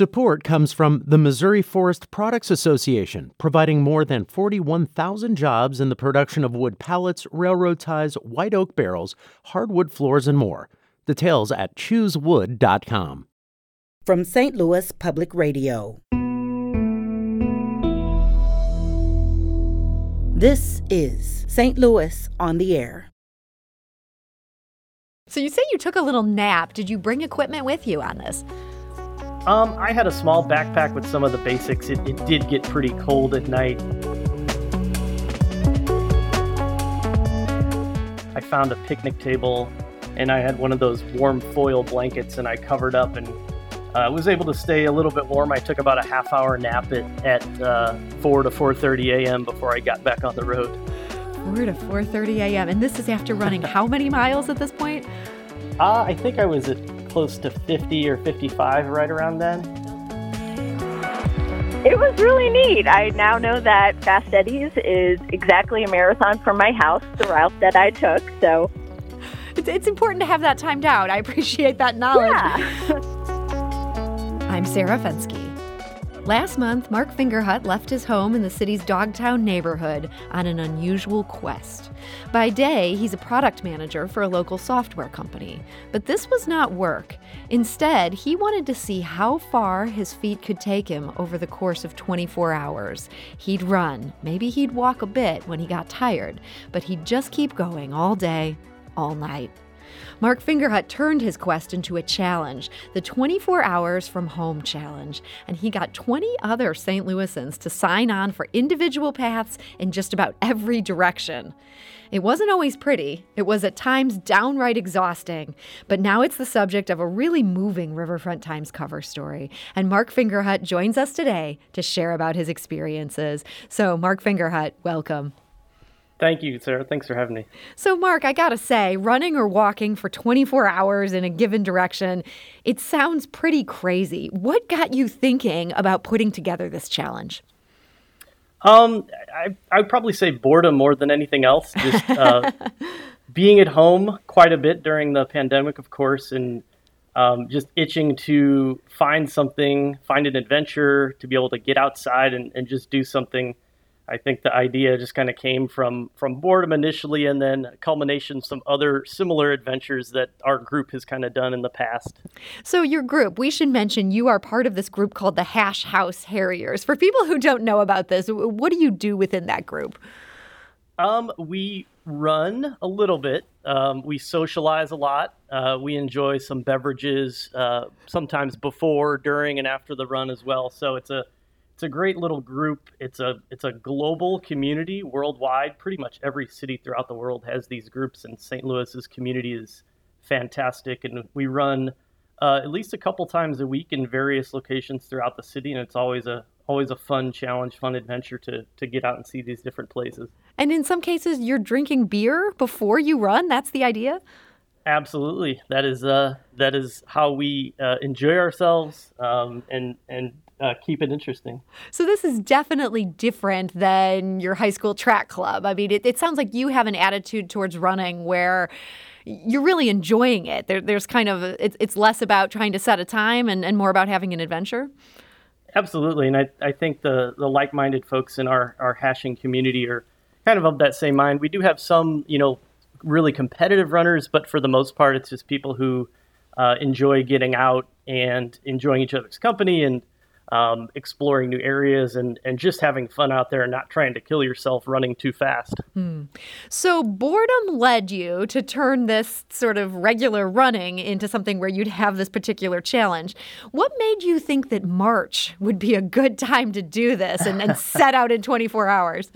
Support comes from the Missouri Forest Products Association, providing more than 41,000 jobs in the production of wood pallets, railroad ties, white oak barrels, hardwood floors, and more. Details at choosewood.com. From St. Louis Public Radio. This is St. Louis on the Air. So you say you took a little nap. Did you bring equipment with you on this? Um, I had a small backpack with some of the basics. It, it did get pretty cold at night. I found a picnic table and I had one of those warm foil blankets and I covered up and uh, was able to stay a little bit warm. I took about a half hour nap at, at uh, 4 to 4.30 a.m. before I got back on the road. 4 to 4:30 a.m. And this is after running how many miles at this point? Uh, I think I was at close to 50 or 55 right around then. It was really neat. I now know that Fast Eddie's is exactly a marathon from my house, the route that I took. So it's, it's important to have that timed out. I appreciate that knowledge. Yeah. I'm Sarah Fenske. Last month, Mark Fingerhut left his home in the city's Dogtown neighborhood on an unusual quest. By day, he's a product manager for a local software company. But this was not work. Instead, he wanted to see how far his feet could take him over the course of 24 hours. He'd run, maybe he'd walk a bit when he got tired, but he'd just keep going all day, all night. Mark Fingerhut turned his quest into a challenge, the 24 Hours from Home Challenge, and he got 20 other St. Louisans to sign on for individual paths in just about every direction. It wasn't always pretty, it was at times downright exhausting, but now it's the subject of a really moving Riverfront Times cover story. And Mark Fingerhut joins us today to share about his experiences. So, Mark Fingerhut, welcome. Thank you, Sarah. Thanks for having me. So, Mark, I gotta say, running or walking for 24 hours in a given direction, it sounds pretty crazy. What got you thinking about putting together this challenge? Um, I I'd probably say boredom more than anything else. Just uh, being at home quite a bit during the pandemic, of course, and um, just itching to find something, find an adventure, to be able to get outside and, and just do something I think the idea just kind of came from from boredom initially, and then culmination some other similar adventures that our group has kind of done in the past. So your group, we should mention you are part of this group called the Hash House Harriers. For people who don't know about this, what do you do within that group? Um, we run a little bit. Um, we socialize a lot. Uh, we enjoy some beverages, uh, sometimes before, during, and after the run as well. So it's a it's a great little group. It's a it's a global community worldwide. Pretty much every city throughout the world has these groups, and St. Louis's community is fantastic. And we run uh, at least a couple times a week in various locations throughout the city, and it's always a always a fun challenge, fun adventure to to get out and see these different places. And in some cases, you're drinking beer before you run. That's the idea. Absolutely, that is uh, that is how we uh, enjoy ourselves um, and and uh, keep it interesting. So this is definitely different than your high school track club. I mean, it, it sounds like you have an attitude towards running where you're really enjoying it. There, there's kind of it's, it's less about trying to set a time and, and more about having an adventure. Absolutely, and I, I think the, the like-minded folks in our, our hashing community are kind of of that same mind. We do have some, you know, really competitive runners, but for the most part, it's just people who uh, enjoy getting out and enjoying each other's company and um, exploring new areas and, and just having fun out there and not trying to kill yourself running too fast. Hmm. So, boredom led you to turn this sort of regular running into something where you'd have this particular challenge. What made you think that March would be a good time to do this and, set out in 24 hours?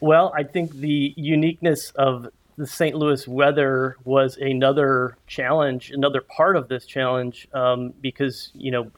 Well, I think the uniqueness of the St. Louis weather was another challenge, another part of this challenge, um, because you know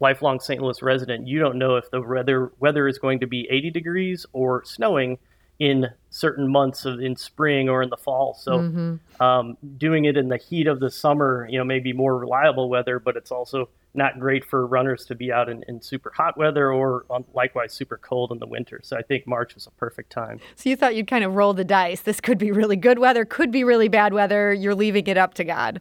lifelong St. Louis resident, you don't know if the weather weather is going to be 80 degrees or snowing in certain months of in spring or in the fall. So mm-hmm. um, doing it in the heat of the summer, you know, may be more reliable weather, but it's also not great for runners to be out in, in super hot weather or um, likewise super cold in the winter. So I think March was a perfect time. So you thought you'd kind of roll the dice. This could be really good weather, could be really bad weather. You're leaving it up to God.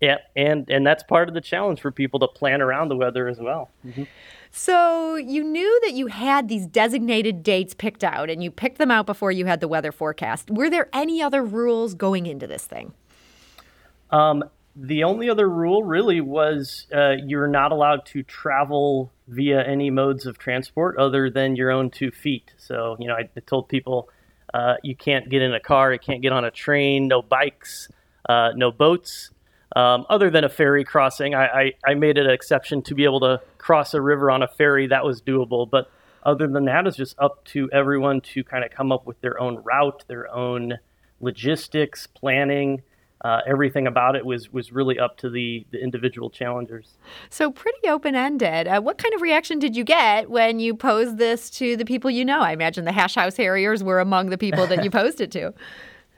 Yeah, and and that's part of the challenge for people to plan around the weather as well. Mm-hmm. So you knew that you had these designated dates picked out, and you picked them out before you had the weather forecast. Were there any other rules going into this thing? Um, the only other rule really was uh, you're not allowed to travel via any modes of transport other than your own two feet. So, you know, I, told people uh, you can't get in a car, you can't get on a train, no bikes, uh, no boats, um, other than a ferry crossing. I, I, I, made it an exception to be able to cross a river on a ferry. That was doable. But other than that, it's just up to everyone to kind of come up with their own route, their own logistics, planning uh, everything about it was was really up to the the individual challengers. So pretty open ended. Uh, what kind of reaction did you get when you posed this to the people you know? I imagine the Hash House Harriers were among the people that you posed it to.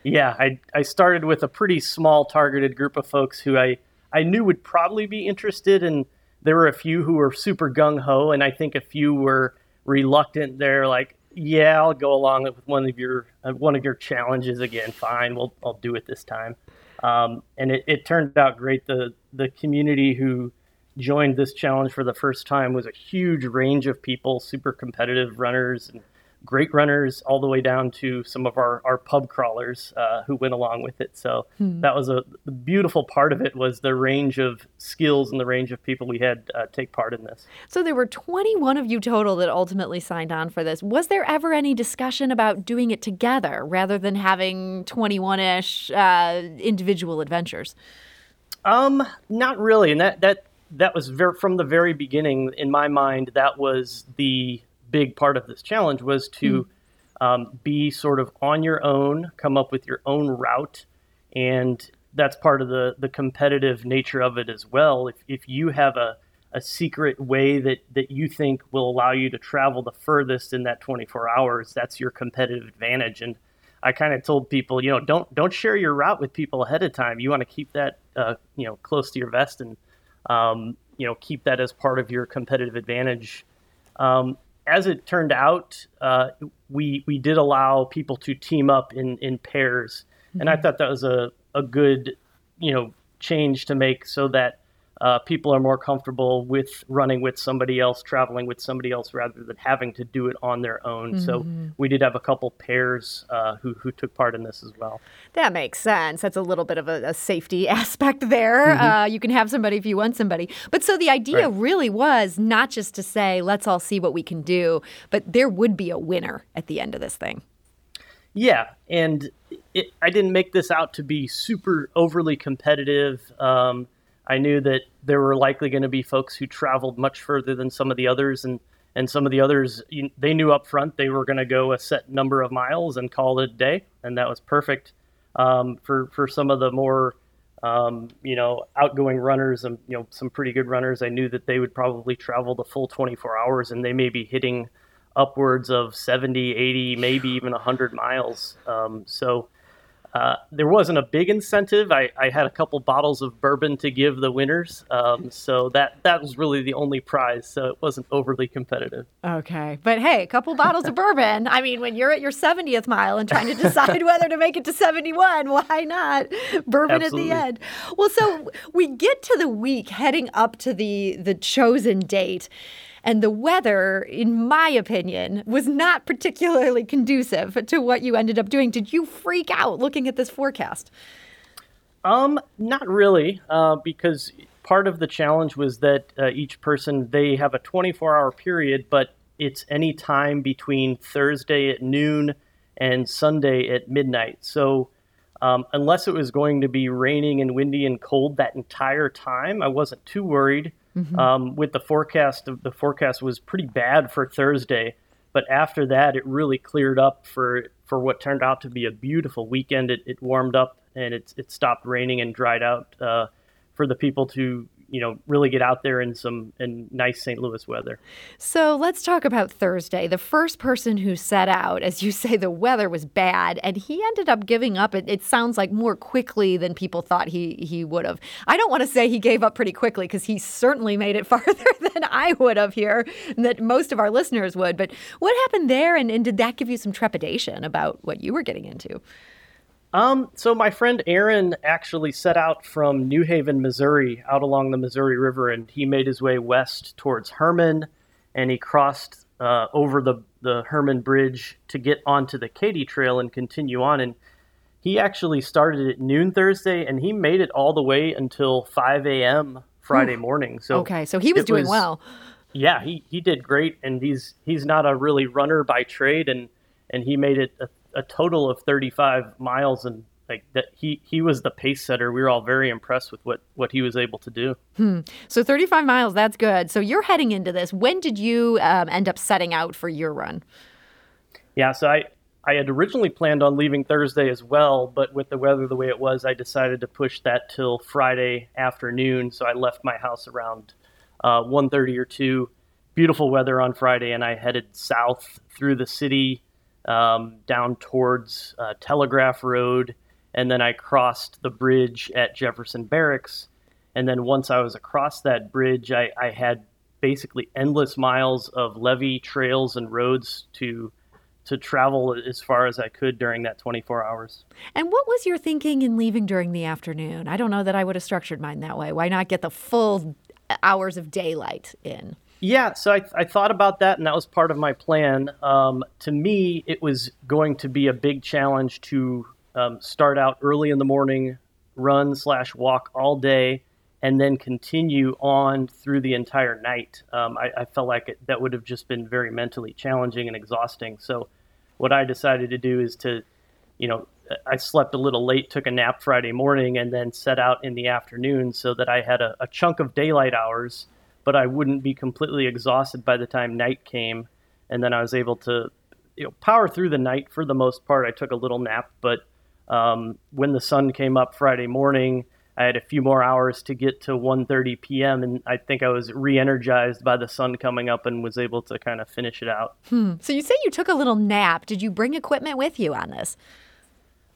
Yeah, I I started with a pretty small targeted group of folks who I I knew would probably be interested, and there were a few who were super gung ho, and I think a few were reluctant. They're like, "Yeah, I'll go along with one of your uh, one of your challenges again. Fine, we'll I'll do it this time." Um, and it, it, turned out great. The the community who joined this challenge for the first time was a huge range of people, super competitive runners and great runners, all the way down to some of our, our pub crawlers uh, who went along with it. So hmm. that was a the beautiful part of it was the range of skills and the range of people we had uh, take part in this. So there were 21 of you total that ultimately signed on for this. Was there ever any discussion about doing it together rather than having 21-ish uh, individual adventures? Um, not really, and that that that was very, from the very beginning in my mind. That was the big part of this challenge was to mm. um, be sort of on your own, come up with your own route, and that's part of the the competitive nature of it as well. If if you have a a secret way that that you think will allow you to travel the furthest in that 24 hours, that's your competitive advantage. And I kind of told people, you know, don't don't share your route with people ahead of time. You want to keep that, uh, you know, close to your vest and um, you know keep that as part of your competitive advantage. Um, as it turned out, uh, we we did allow people to team up in in pairs, mm-hmm. and I mm-hmm. thought that was a a good you know change to make so that uh, people are more comfortable with running with somebody else, traveling with somebody else, rather than having to do it on their own. Mm-hmm. So we did have a couple pairs uh, who who took part in this as well. That makes sense. That's a little bit of a, a safety aspect there. Mm-hmm. Uh, you can have somebody if you want somebody. But so the idea right. really was not just to say let's all see what we can do, but there would be a winner at the end of this thing. Yeah, and it, I didn't make this out to be super overly competitive. Um, I knew that there were likely going to be folks who traveled much further than some of the others, and and some of the others they knew up front they were going to go a set number of miles and call it a day, and that was perfect. Um, for for some of the more um, you know outgoing runners and you know some pretty good runners, I knew that they would probably travel the full 24 hours, and they may be hitting upwards of 70, 80, maybe even 100 miles. Um, so uh, there wasn't a big incentive. I, I, had a couple bottles of bourbon to give the winners, um, so that that was really the only prize. So it wasn't overly competitive. Okay, but hey, a couple bottles of bourbon. I mean, when you're at your 70th mile and trying to decide whether to make it to 71, why not bourbon Absolutely. at the end? Well, so we get to the week heading up to the the chosen date. And the weather, in my opinion, was not particularly conducive to what you ended up doing. Did you freak out looking at this forecast? Um, not really, uh, because part of the challenge was that uh, each person they have a 24-hour period, but it's any time between Thursday at noon and Sunday at midnight. So um, unless it was going to be raining and windy and cold that entire time, I wasn't too worried. Mm-hmm. Um, with the forecast, the forecast was pretty bad for Thursday, but after that, it really cleared up for for what turned out to be a beautiful weekend. It, it warmed up and it it stopped raining and dried out uh, for the people to you know really get out there in some in nice St. Louis weather. So let's talk about Thursday. The first person who set out, as you say, the weather was bad, and he ended up giving up. It, it sounds like more quickly than people thought he he would have. I don't want to say he gave up pretty quickly because he certainly made it farther than I would have here, that most of our listeners would. But what happened there, and, and did that give you some trepidation about what you were getting into? Um, so my friend Aaron actually set out from New Haven, Missouri, out along the Missouri River, and he made his way west towards Hermann, and he crossed uh, over the the Hermann Bridge to get onto the Katy Trail and continue on. And he actually started at noon Thursday, and he made it all the way until 5 a.m. Friday morning. So okay, so he was doing was, well. Yeah, he, he did great, and he's he's not a really runner by trade, and and he made it a, a total of 35 miles and like that he he was the pace setter. We were all very impressed with what what he was able to do. Hmm. So 35 miles, that's good. So you're heading into this. When did you um, end up setting out for your run? Yeah, so I I had originally planned on leaving Thursday as well, but with the weather the way it was, I decided to push that till Friday afternoon. So I left my house around uh, 1.30 or 2. Beautiful weather on Friday, and I headed south through the city um, down towards uh, Telegraph Road, and then I crossed the bridge at Jefferson Barracks. And then once I was across that bridge, I, I had basically endless miles of levee trails and roads to to travel as far as I could during that 24 hours. And what was your thinking in leaving during the afternoon? I don't know that I would have structured mine that way. Why not get the full hours of daylight in? Yeah, so I, I thought about that, and that was part of my plan. Um, to me, it was going to be a big challenge to um, start out early in the morning, run slash walk all day, and then continue on through the entire night. Um, I, I, felt like it, that would have just been very mentally challenging and exhausting. So, what I decided to do is to, you know, I slept a little late, took a nap Friday morning, and then set out in the afternoon so that I had a, a chunk of daylight hours, but I wouldn't be completely exhausted by the time night came. And then I was able to, you know, power through the night for the most part. I took a little nap, but um, when the sun came up Friday morning, I had a few more hours to get to 1:30 p.m. and I think I was re-energized by the sun coming up and was able to kind of finish it out. Hmm. So you say you took a little nap. Did you bring equipment with you on this?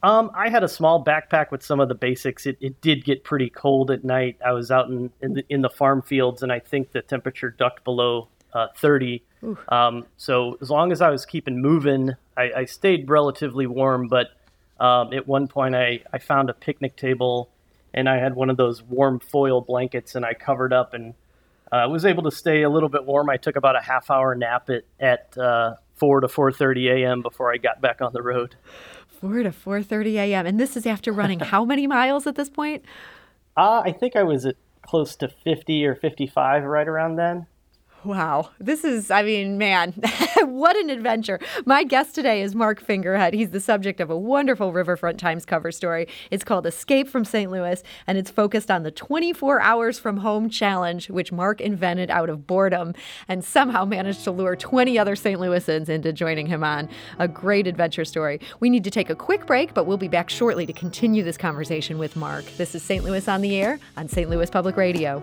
Um, I had a small backpack with some of the basics. It, it did get pretty cold at night. I was out in in the, in the farm fields, and I think the temperature ducked below uh, 30. Um, so as long as I was keeping moving, I, I stayed relatively warm. But um, at one point, I, I found a picnic table and I had one of those warm foil blankets, and I covered up and uh, was able to stay a little bit warm. I took about a half hour nap at at uh, four to four thirty a.m. before I got back on the road. Four to four thirty a.m. And this is after running how many miles at this point? Uh, I think I was at close to fifty or fifty-five right around then. Wow. This is, I mean, man, what an adventure. My guest today is Mark Fingerhut. He's the subject of a wonderful Riverfront Times cover story. It's called Escape from St. Louis, and it's focused on the 24 Hours from Home challenge, which Mark invented out of boredom and somehow managed to lure 20 other St. Louisans into joining him on. A great adventure story. We need to take a quick break, but we'll be back shortly to continue this conversation with Mark. This is St. Louis on the Air on St. Louis Public Radio.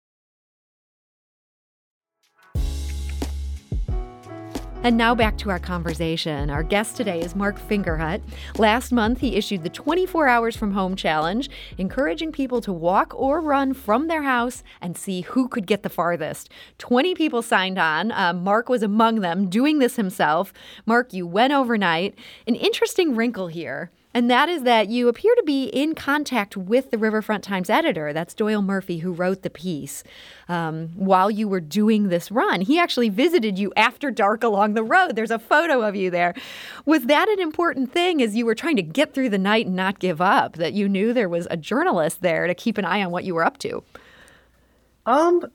And now back to our conversation. Our guest today is Mark Fingerhut. Last month, he issued the 24 Hours from Home Challenge, encouraging people to walk or run from their house and see who could get the farthest. 20 people signed on. Uh, Mark was among them, doing this himself. Mark, you went overnight. An interesting wrinkle here and that is that you appear to be in contact with the Riverfront Times editor. That's Doyle Murphy, who wrote the piece um, while you were doing this run. He actually visited you after dark along the road. There's a photo of you there. Was that an important thing as you were trying to get through the night and not give up, that you knew there was a journalist there to keep an eye on what you were up to? Um,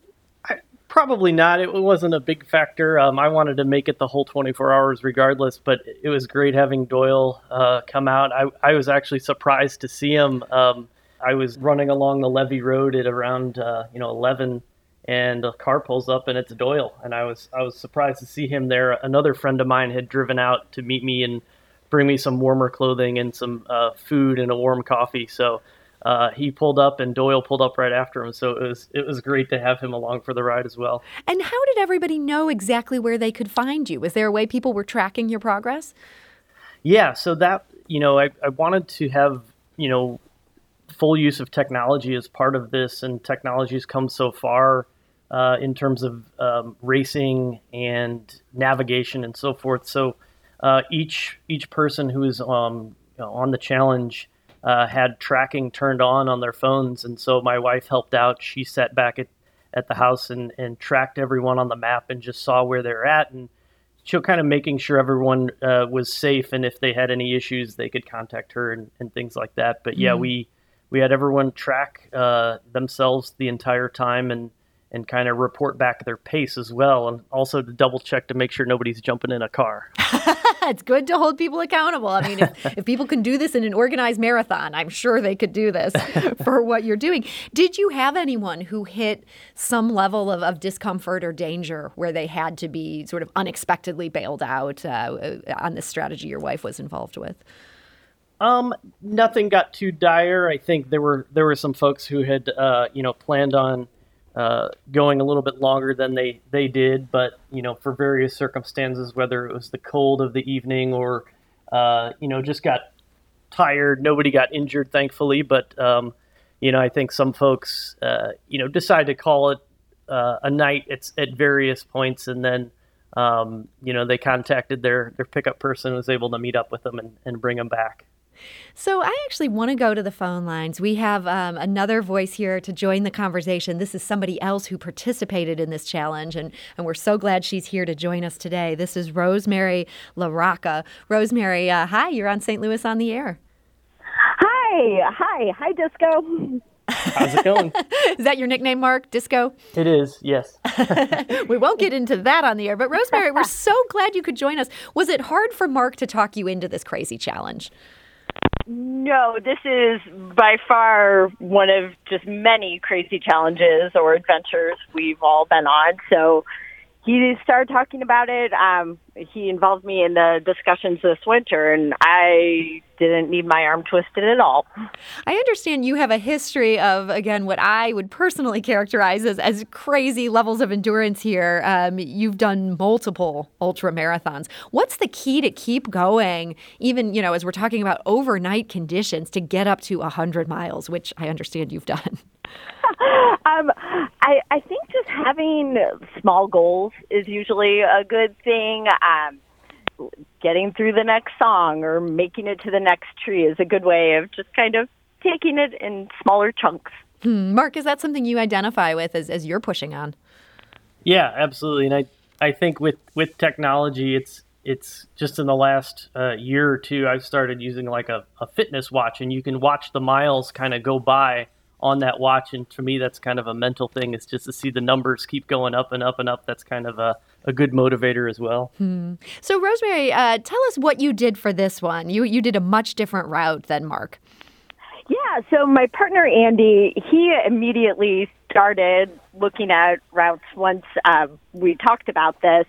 Probably not. It wasn't a big factor. Um, I wanted to make it the whole 24 hours regardless, but it was great having Doyle uh, come out. I, I was actually surprised to see him. Um, I was running along the Levee Road at around uh, you know 11, and a car pulls up and it's Doyle, and I was I was surprised to see him there. Another friend of mine had driven out to meet me and bring me some warmer clothing and some uh, food and a warm coffee. So uh, he pulled up and Doyle pulled up right after him. So it was it was great to have him along for the ride as well. And how did everybody know exactly where they could find you? Was there a way people were tracking your progress? Yeah, so that you know, I, I wanted to have you know full use of technology as part of this, and technology's come so far uh, in terms of um, racing and navigation and so forth. So uh, each each person who is um, you know, on the challenge uh, had tracking turned on on their phones, and so my wife helped out. She sat back at, at the house and, and tracked everyone on the map and just saw where they're at. And she kind of making sure everyone uh, was safe. And if they had any issues they could contact her and, and things like that. But yeah mm-hmm. we we had everyone track uh, themselves the entire time and and kind of report back their pace as well. And also to double check to make sure nobody's jumping in a car it's good to hold people accountable. I mean if, if people can do this in an organized marathon i'm sure they could do this for what you're doing. Did you have anyone who hit some level of, of discomfort or danger where they had to be sort of unexpectedly bailed out uh, on this strategy your wife was involved with? Um, nothing got too dire. I think there were there were some folks who had uh, you know planned on uh, going a little bit longer than they they did, but you know for various circumstances, whether it was the cold of the evening or uh, you know just got tired. Nobody got injured, thankfully, but um, you know I think some folks uh, you know decide to call it uh, a night at, at various points, and then um, you know they contacted their their pickup person was able to meet up with them and, and bring them back. So I actually want to go to the phone lines. We have um, another voice here to join the conversation. This is somebody else who participated in this challenge, and, and we're so glad she's here to join us today. This is Rosemary LaRocca. Rosemary, uh, hi, you're on St. Louis on the air. Hi, hi, hi, Disco. How's it going? is that your nickname, Mark? Disco? It is, yes. we won't get into that on the air, but Rosemary, we're so glad you could join us. Was it hard for Mark to talk you into this crazy challenge? No, this is by far one of just many crazy challenges or adventures we've all been on. So he started talking about it. Um, he involved me in the discussions this winter, and I didn't need my arm twisted at all. I understand you have a history of, again, what I would personally characterize as, as crazy levels of endurance here. Um, you've done multiple ultra marathons. What's the key to keep going, even, you know, as we're talking about overnight conditions to get up to 100 miles, which I understand you've done? um, I, I think just having small goals is usually a good thing. Um, getting through the next song or making it to the next tree is a good way of just kind of taking it in smaller chunks. Hmm. Mark, is that something you identify with as, as you're pushing on? Yeah, absolutely. And I, I think with, with technology, it's it's just in the last uh, year or two, I've started using like a, a fitness watch, and you can watch the miles kind of go by on that watch. And to me, that's kind of a mental thing. It's just to see the numbers keep going up and up and up. That's kind of a, a good motivator as well. Hmm. So, Rosemary, uh, tell us what you did for this one. You you did a much different route than Mark. Yeah. So my partner Andy, he immediately started looking at routes once uh, we talked about this,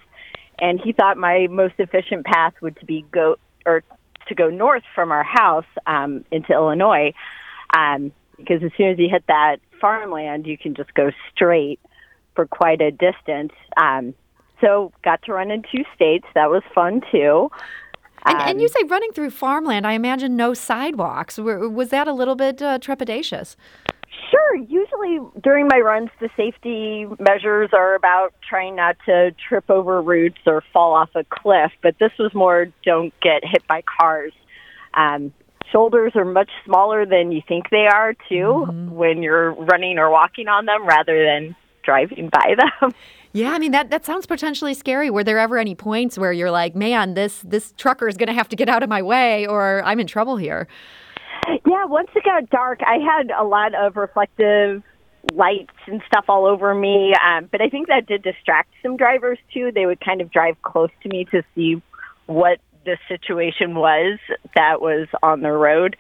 and he thought my most efficient path would to be go or to go north from our house um, into Illinois. Um, because as soon as you hit that farmland, you can just go straight for quite a distance. Um, so got to run in two states. That was fun too. And, um, and you say running through farmland. I imagine no sidewalks. Was that a little bit uh, trepidatious? Sure. Usually during my runs, the safety measures are about trying not to trip over roots or fall off a cliff. But this was more don't get hit by cars. Um, shoulders are much smaller than you think they are too mm-hmm. when you're running or walking on them rather than driving by them. Yeah, I mean that that sounds potentially scary. Were there ever any points where you're like, "Man, this this trucker is going to have to get out of my way or I'm in trouble here?" Yeah, once it got dark, I had a lot of reflective lights and stuff all over me, um, but I think that did distract some drivers too. They would kind of drive close to me to see what the situation was that was on the road.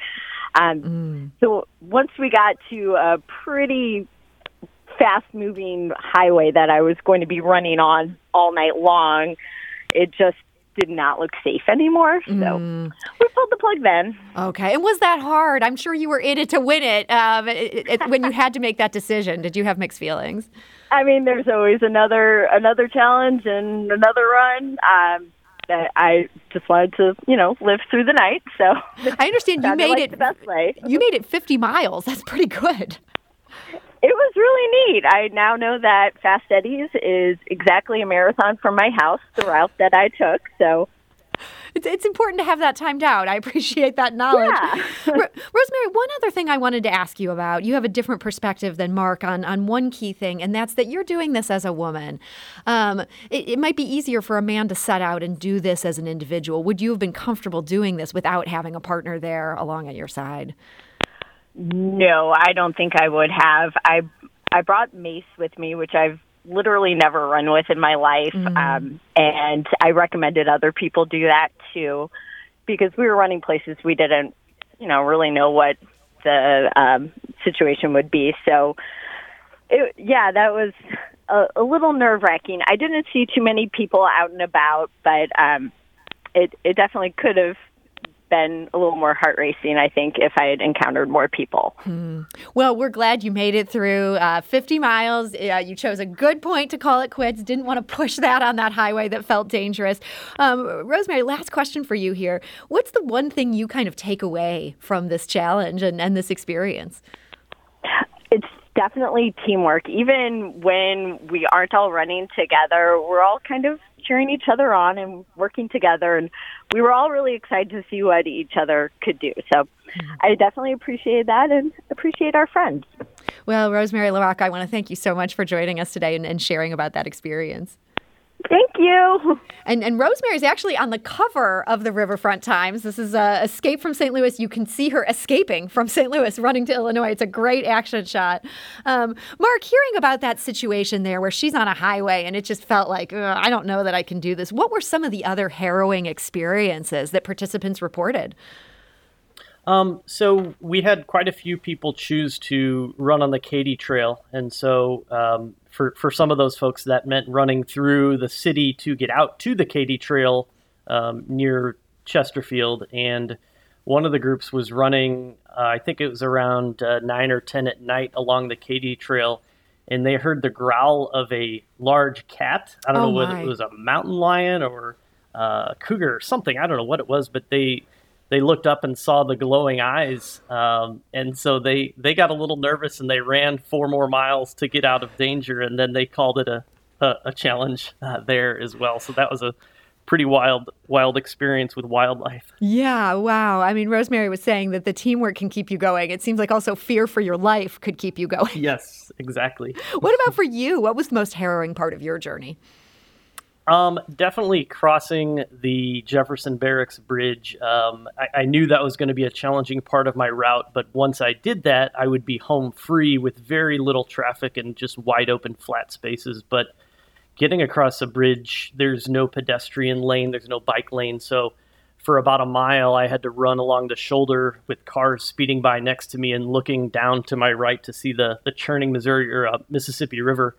Um, mm. So once we got to a pretty fast moving highway that I was going to be running on all night long, it just did not look safe anymore. So Mm. we pulled the plug then. Okay. And was that hard? I'm sure you were in it to win it, um, it, it when you had to make that decision. Did you have mixed feelings? I mean, there's always another another challenge and another run. Um, that I just wanted to, you know, live through the night. So I understand you made it the best way. You made it 50 miles. That's pretty good. It was really neat. I now know that Fast Eddie's is exactly a marathon from my house, the route that I took. So It's, it's important to have that timed out. I appreciate that knowledge. Yeah. Ro- Rosemary, one other thing I wanted to ask you about. You have a different perspective than Mark on, on one key thing, and that's that you're doing this as a woman. Um, it, it might be easier for a man to set out and do this as an individual. Would you have been comfortable doing this without having a partner there along at your side? no, I don't think I would have. I I brought Mace with me, which I've literally never run with in my life, um, and I recommended other people do that too, because we were running places we didn't, you know, really know what the um, situation would be. So, it, yeah, that was a, a little nerve wracking. I didn't see too many people out and about, but um, it it definitely could have been a little more heart racing, I think, if I had encountered more people. Well, we're glad you made it through uh, 50 miles. Uh, you chose a good point to call it quits. Didn't want to push that on that highway that felt dangerous. Um, Rosemary, last question for you here. What's the one thing you kind of take away from this challenge and, and this experience? It's definitely teamwork. Even when we aren't all running together, we're all kind of cheering each other on and working together. And we were all really excited to see what each other could do. So I definitely appreciate that and appreciate our friends. Well, Rosemary LaRocque, I want to thank you so much for joining us today and, and sharing about that experience. Thank you. And, and Rosemary is actually on the cover of the Riverfront Times. This is uh, Escape from St. Louis. You can see her escaping from St. Louis, running to Illinois. It's a great action shot. Um, Mark, hearing about that situation there where she's on a highway and it just felt like, I don't know that I can do this. What were some of the other harrowing experiences that participants reported? Um, so we had quite a few people choose to run on the Katy Trail, and so um, for for some of those folks, that meant running through the city to get out to the Katy Trail um, near Chesterfield. And one of the groups was running, uh, I think it was around uh, nine or ten at night along the Katy Trail, and they heard the growl of a large cat. I don't Oh, know whether it was a mountain lion or uh, a cougar or something. I don't know what it was, but they they looked up and saw the glowing eyes, um, and so they they got a little nervous and they ran four more miles to get out of danger, and then they called it a a, a challenge uh, there as well. So that was a pretty wild wild experience with wildlife. Yeah, wow. I mean, Rosemary was saying that the teamwork can keep you going. It seems like also fear for your life could keep you going. Yes, exactly. what about for you? What was the most harrowing part of your journey? Um, definitely crossing the Jefferson Barracks Bridge. Um, I, I knew that was going to be a challenging part of my route, but once I did that, I would be home free with very little traffic and just wide open flat spaces. But getting across a bridge, there's no pedestrian lane, there's no bike lane. So for about a mile, I had to run along the shoulder with cars speeding by next to me and looking down to my right to see the, the churning Missouri or uh, Mississippi River.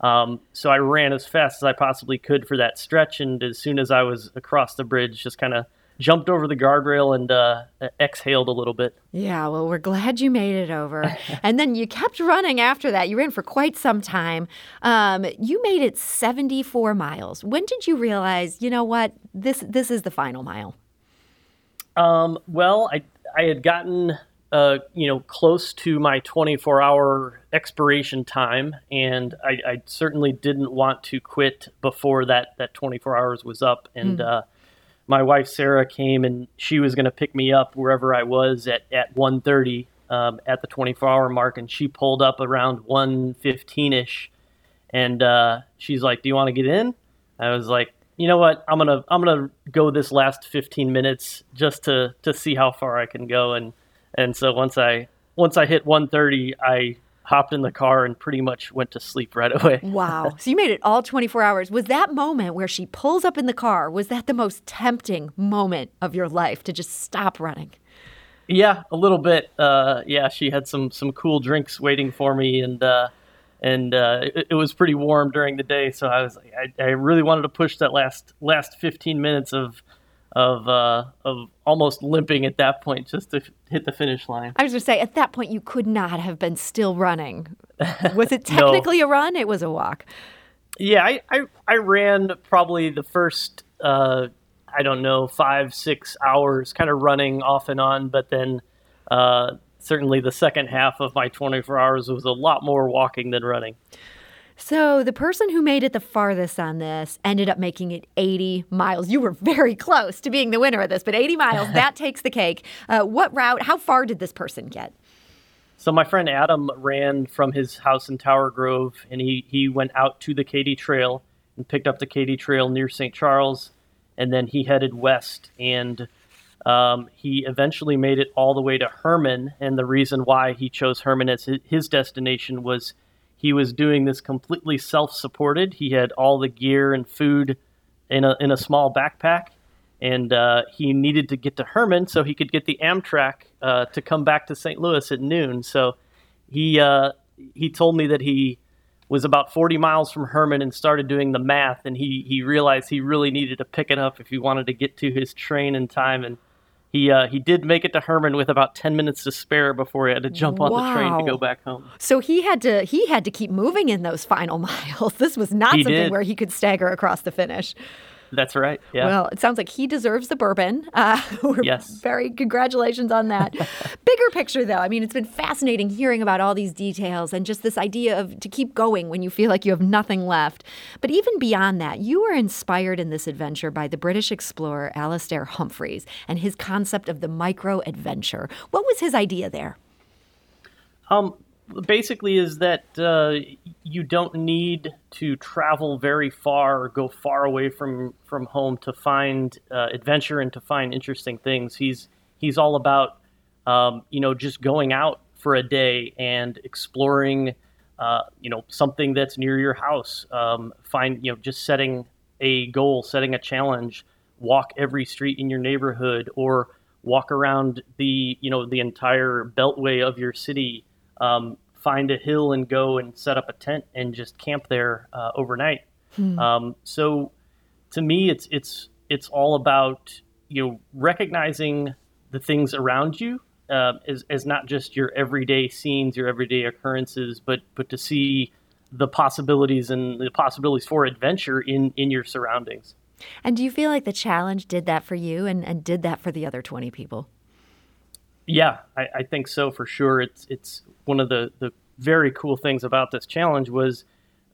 Um, so I ran as fast as I possibly could for that stretch, and as soon as I was across the bridge, just kind of jumped over the guardrail and uh, exhaled a little bit. Yeah, well, we're glad you made it over. and then you kept running after that. You ran for quite some time. Um, you made it 74 miles. When did you realize, you know what, this this is the final mile? Um, well, I I had gotten uh, you know close to my 24 hour expiration time, and I, I certainly didn't want to quit before that that 24 hours was up. And uh, my wife Sarah came and she was going to pick me up wherever I was at at 1:30 um, at the 24 hour mark, and she pulled up around 1:15 ish, and uh, she's like, "Do you want to get in?" I was like, "You know what? I'm gonna I'm gonna go this last 15 minutes just to to see how far I can go." And and so once I once I hit 1:30, I hopped in the car and pretty much went to sleep right away. Wow. so you made it all 24 hours. Was that moment where she pulls up in the car, was that the most tempting moment of your life to just stop running? Yeah, a little bit. Uh, yeah, she had some some cool drinks waiting for me, and uh, and uh, it, it, was pretty warm during the day. So I was I, I, really wanted to push that last last 15 minutes of of uh, of almost limping at that point just to hit the finish line. I was going to say at that point you could not have been still running. Was it technically no. a run? It was a walk. Yeah, I I, I ran probably the first uh, I don't know five six hours, kind of running off and on, but then. Uh, certainly, the second half of my 24 hours was a lot more walking than running. So the person who made it the farthest on this ended up making it 80 miles. You were very close to being the winner of this, but 80 miles, that takes the cake. Uh, what route, how far did this person get? So my friend Adam ran from his house in Tower Grove, and he, he went out to the Katy Trail and picked up the Katy Trail near St. Charles, and then he headed west and um, he eventually made it all the way to Hermann and the reason why he chose Hermann as his destination was – he was doing this completely self-supported. He had all the gear and food in a in a small backpack, and uh, he needed to get to Hermann so he could get the Amtrak uh, to come back to St. Louis at noon. So he uh, he told me that he was about 40 miles from Hermann and started doing the math, and he he realized he really needed to pick it up if he wanted to get to his train in time and he uh, he did make it to Hermann with about ten minutes to spare before he had to jump on wow. the train to go back home. So he had to he had to keep moving in those final miles. This was not he something did. where he could stagger across the finish. That's right. Yeah. Well, it sounds like he deserves the bourbon. Uh, yes. Very congratulations on that. Bigger picture, though. I mean, it's been fascinating hearing about all these details and just this idea of to keep going when you feel like you have nothing left. But even beyond that, you were inspired in this adventure by the British explorer Alastair Humphreys and his concept of the micro adventure. What was his idea there? Um, basically is that uh, you don't need to travel very far or go far away from from home to find uh, adventure and to find interesting things. He's he's all about um, you know just going out for a day and exploring uh, you know something that's near your house. Um, find you know just setting a goal, setting a challenge. Walk every street in your neighborhood or walk around the you know the entire beltway of your city um, find a hill and go and set up a tent and just camp there uh, overnight. Hmm. Um, so to me, it's it's it's all about you know recognizing the things around you uh, as, as not just your everyday scenes, your everyday occurrences, but but to see the possibilities and the possibilities for adventure in in your surroundings. And do you feel like the challenge did that for you and, and did that for the other 20 people? Yeah, I, I, think so for sure. It's it's one of the the very cool things about this challenge was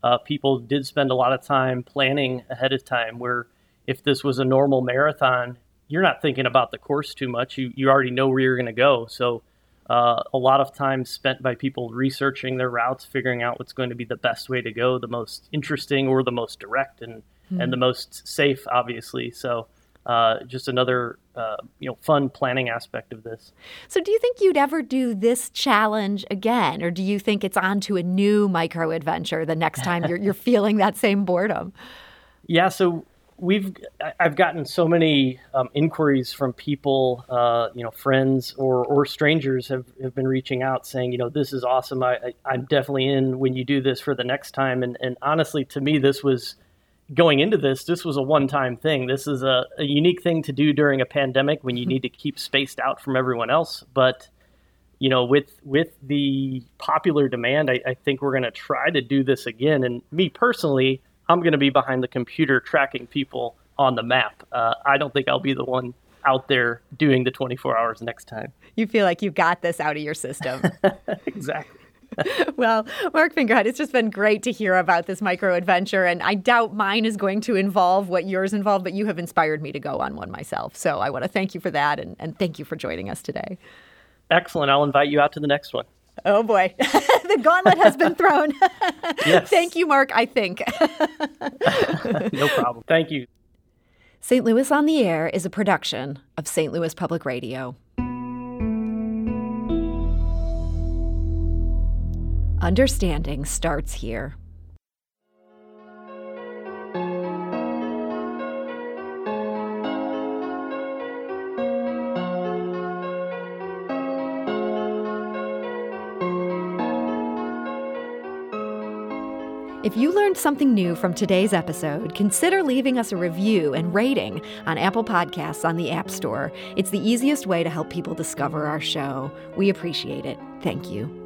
uh, people did spend a lot of time planning ahead of time. Where if this was a normal marathon, you're not thinking about the course too much. You you already know where you're going to go. So uh, a lot of time spent by people researching their routes, figuring out what's going to be the best way to go, the most interesting or the most direct, and mm-hmm. and the most safe, obviously. So uh, just another uh, you know fun planning aspect of this. So, do you think you'd ever do this challenge again, or do you think it's on to a new micro adventure the next time you're you're feeling that same boredom? Yeah, so we've I've gotten so many um, inquiries from people, uh, you know, friends or or strangers have, have been reaching out saying, you know, this is awesome. I, I am definitely in when you do this for the next time. And and honestly, to me, this was going into this, this was a one time thing. This is a, a, unique thing to do during a pandemic when you mm-hmm. need to keep spaced out from everyone else. But you know, with with the popular demand, I, I think we're going to try to do this again. And me personally, I'm going to be behind the computer tracking people on the map. Uh, I don't think I'll be the one out there doing the 24 hours next time. You feel like you got this out of your system. exactly. well, Mark Fingerhut, it's just been great to hear about this micro adventure. And I doubt mine is going to involve what yours involved, but you have inspired me to go on one myself. So I want to thank you for that and, and thank you for joining us today. Excellent. I'll invite you out to the next one. Oh boy, the gauntlet has been thrown. yes. Thank you, Mark, I think. no problem. Thank you. St. Louis on the Air is a production of St. Louis Public Radio. Understanding starts here. If you learned something new from today's episode, consider leaving us a review and rating on Apple Podcasts on the App Store. It's the easiest way to help people discover our show. We appreciate it. Thank you.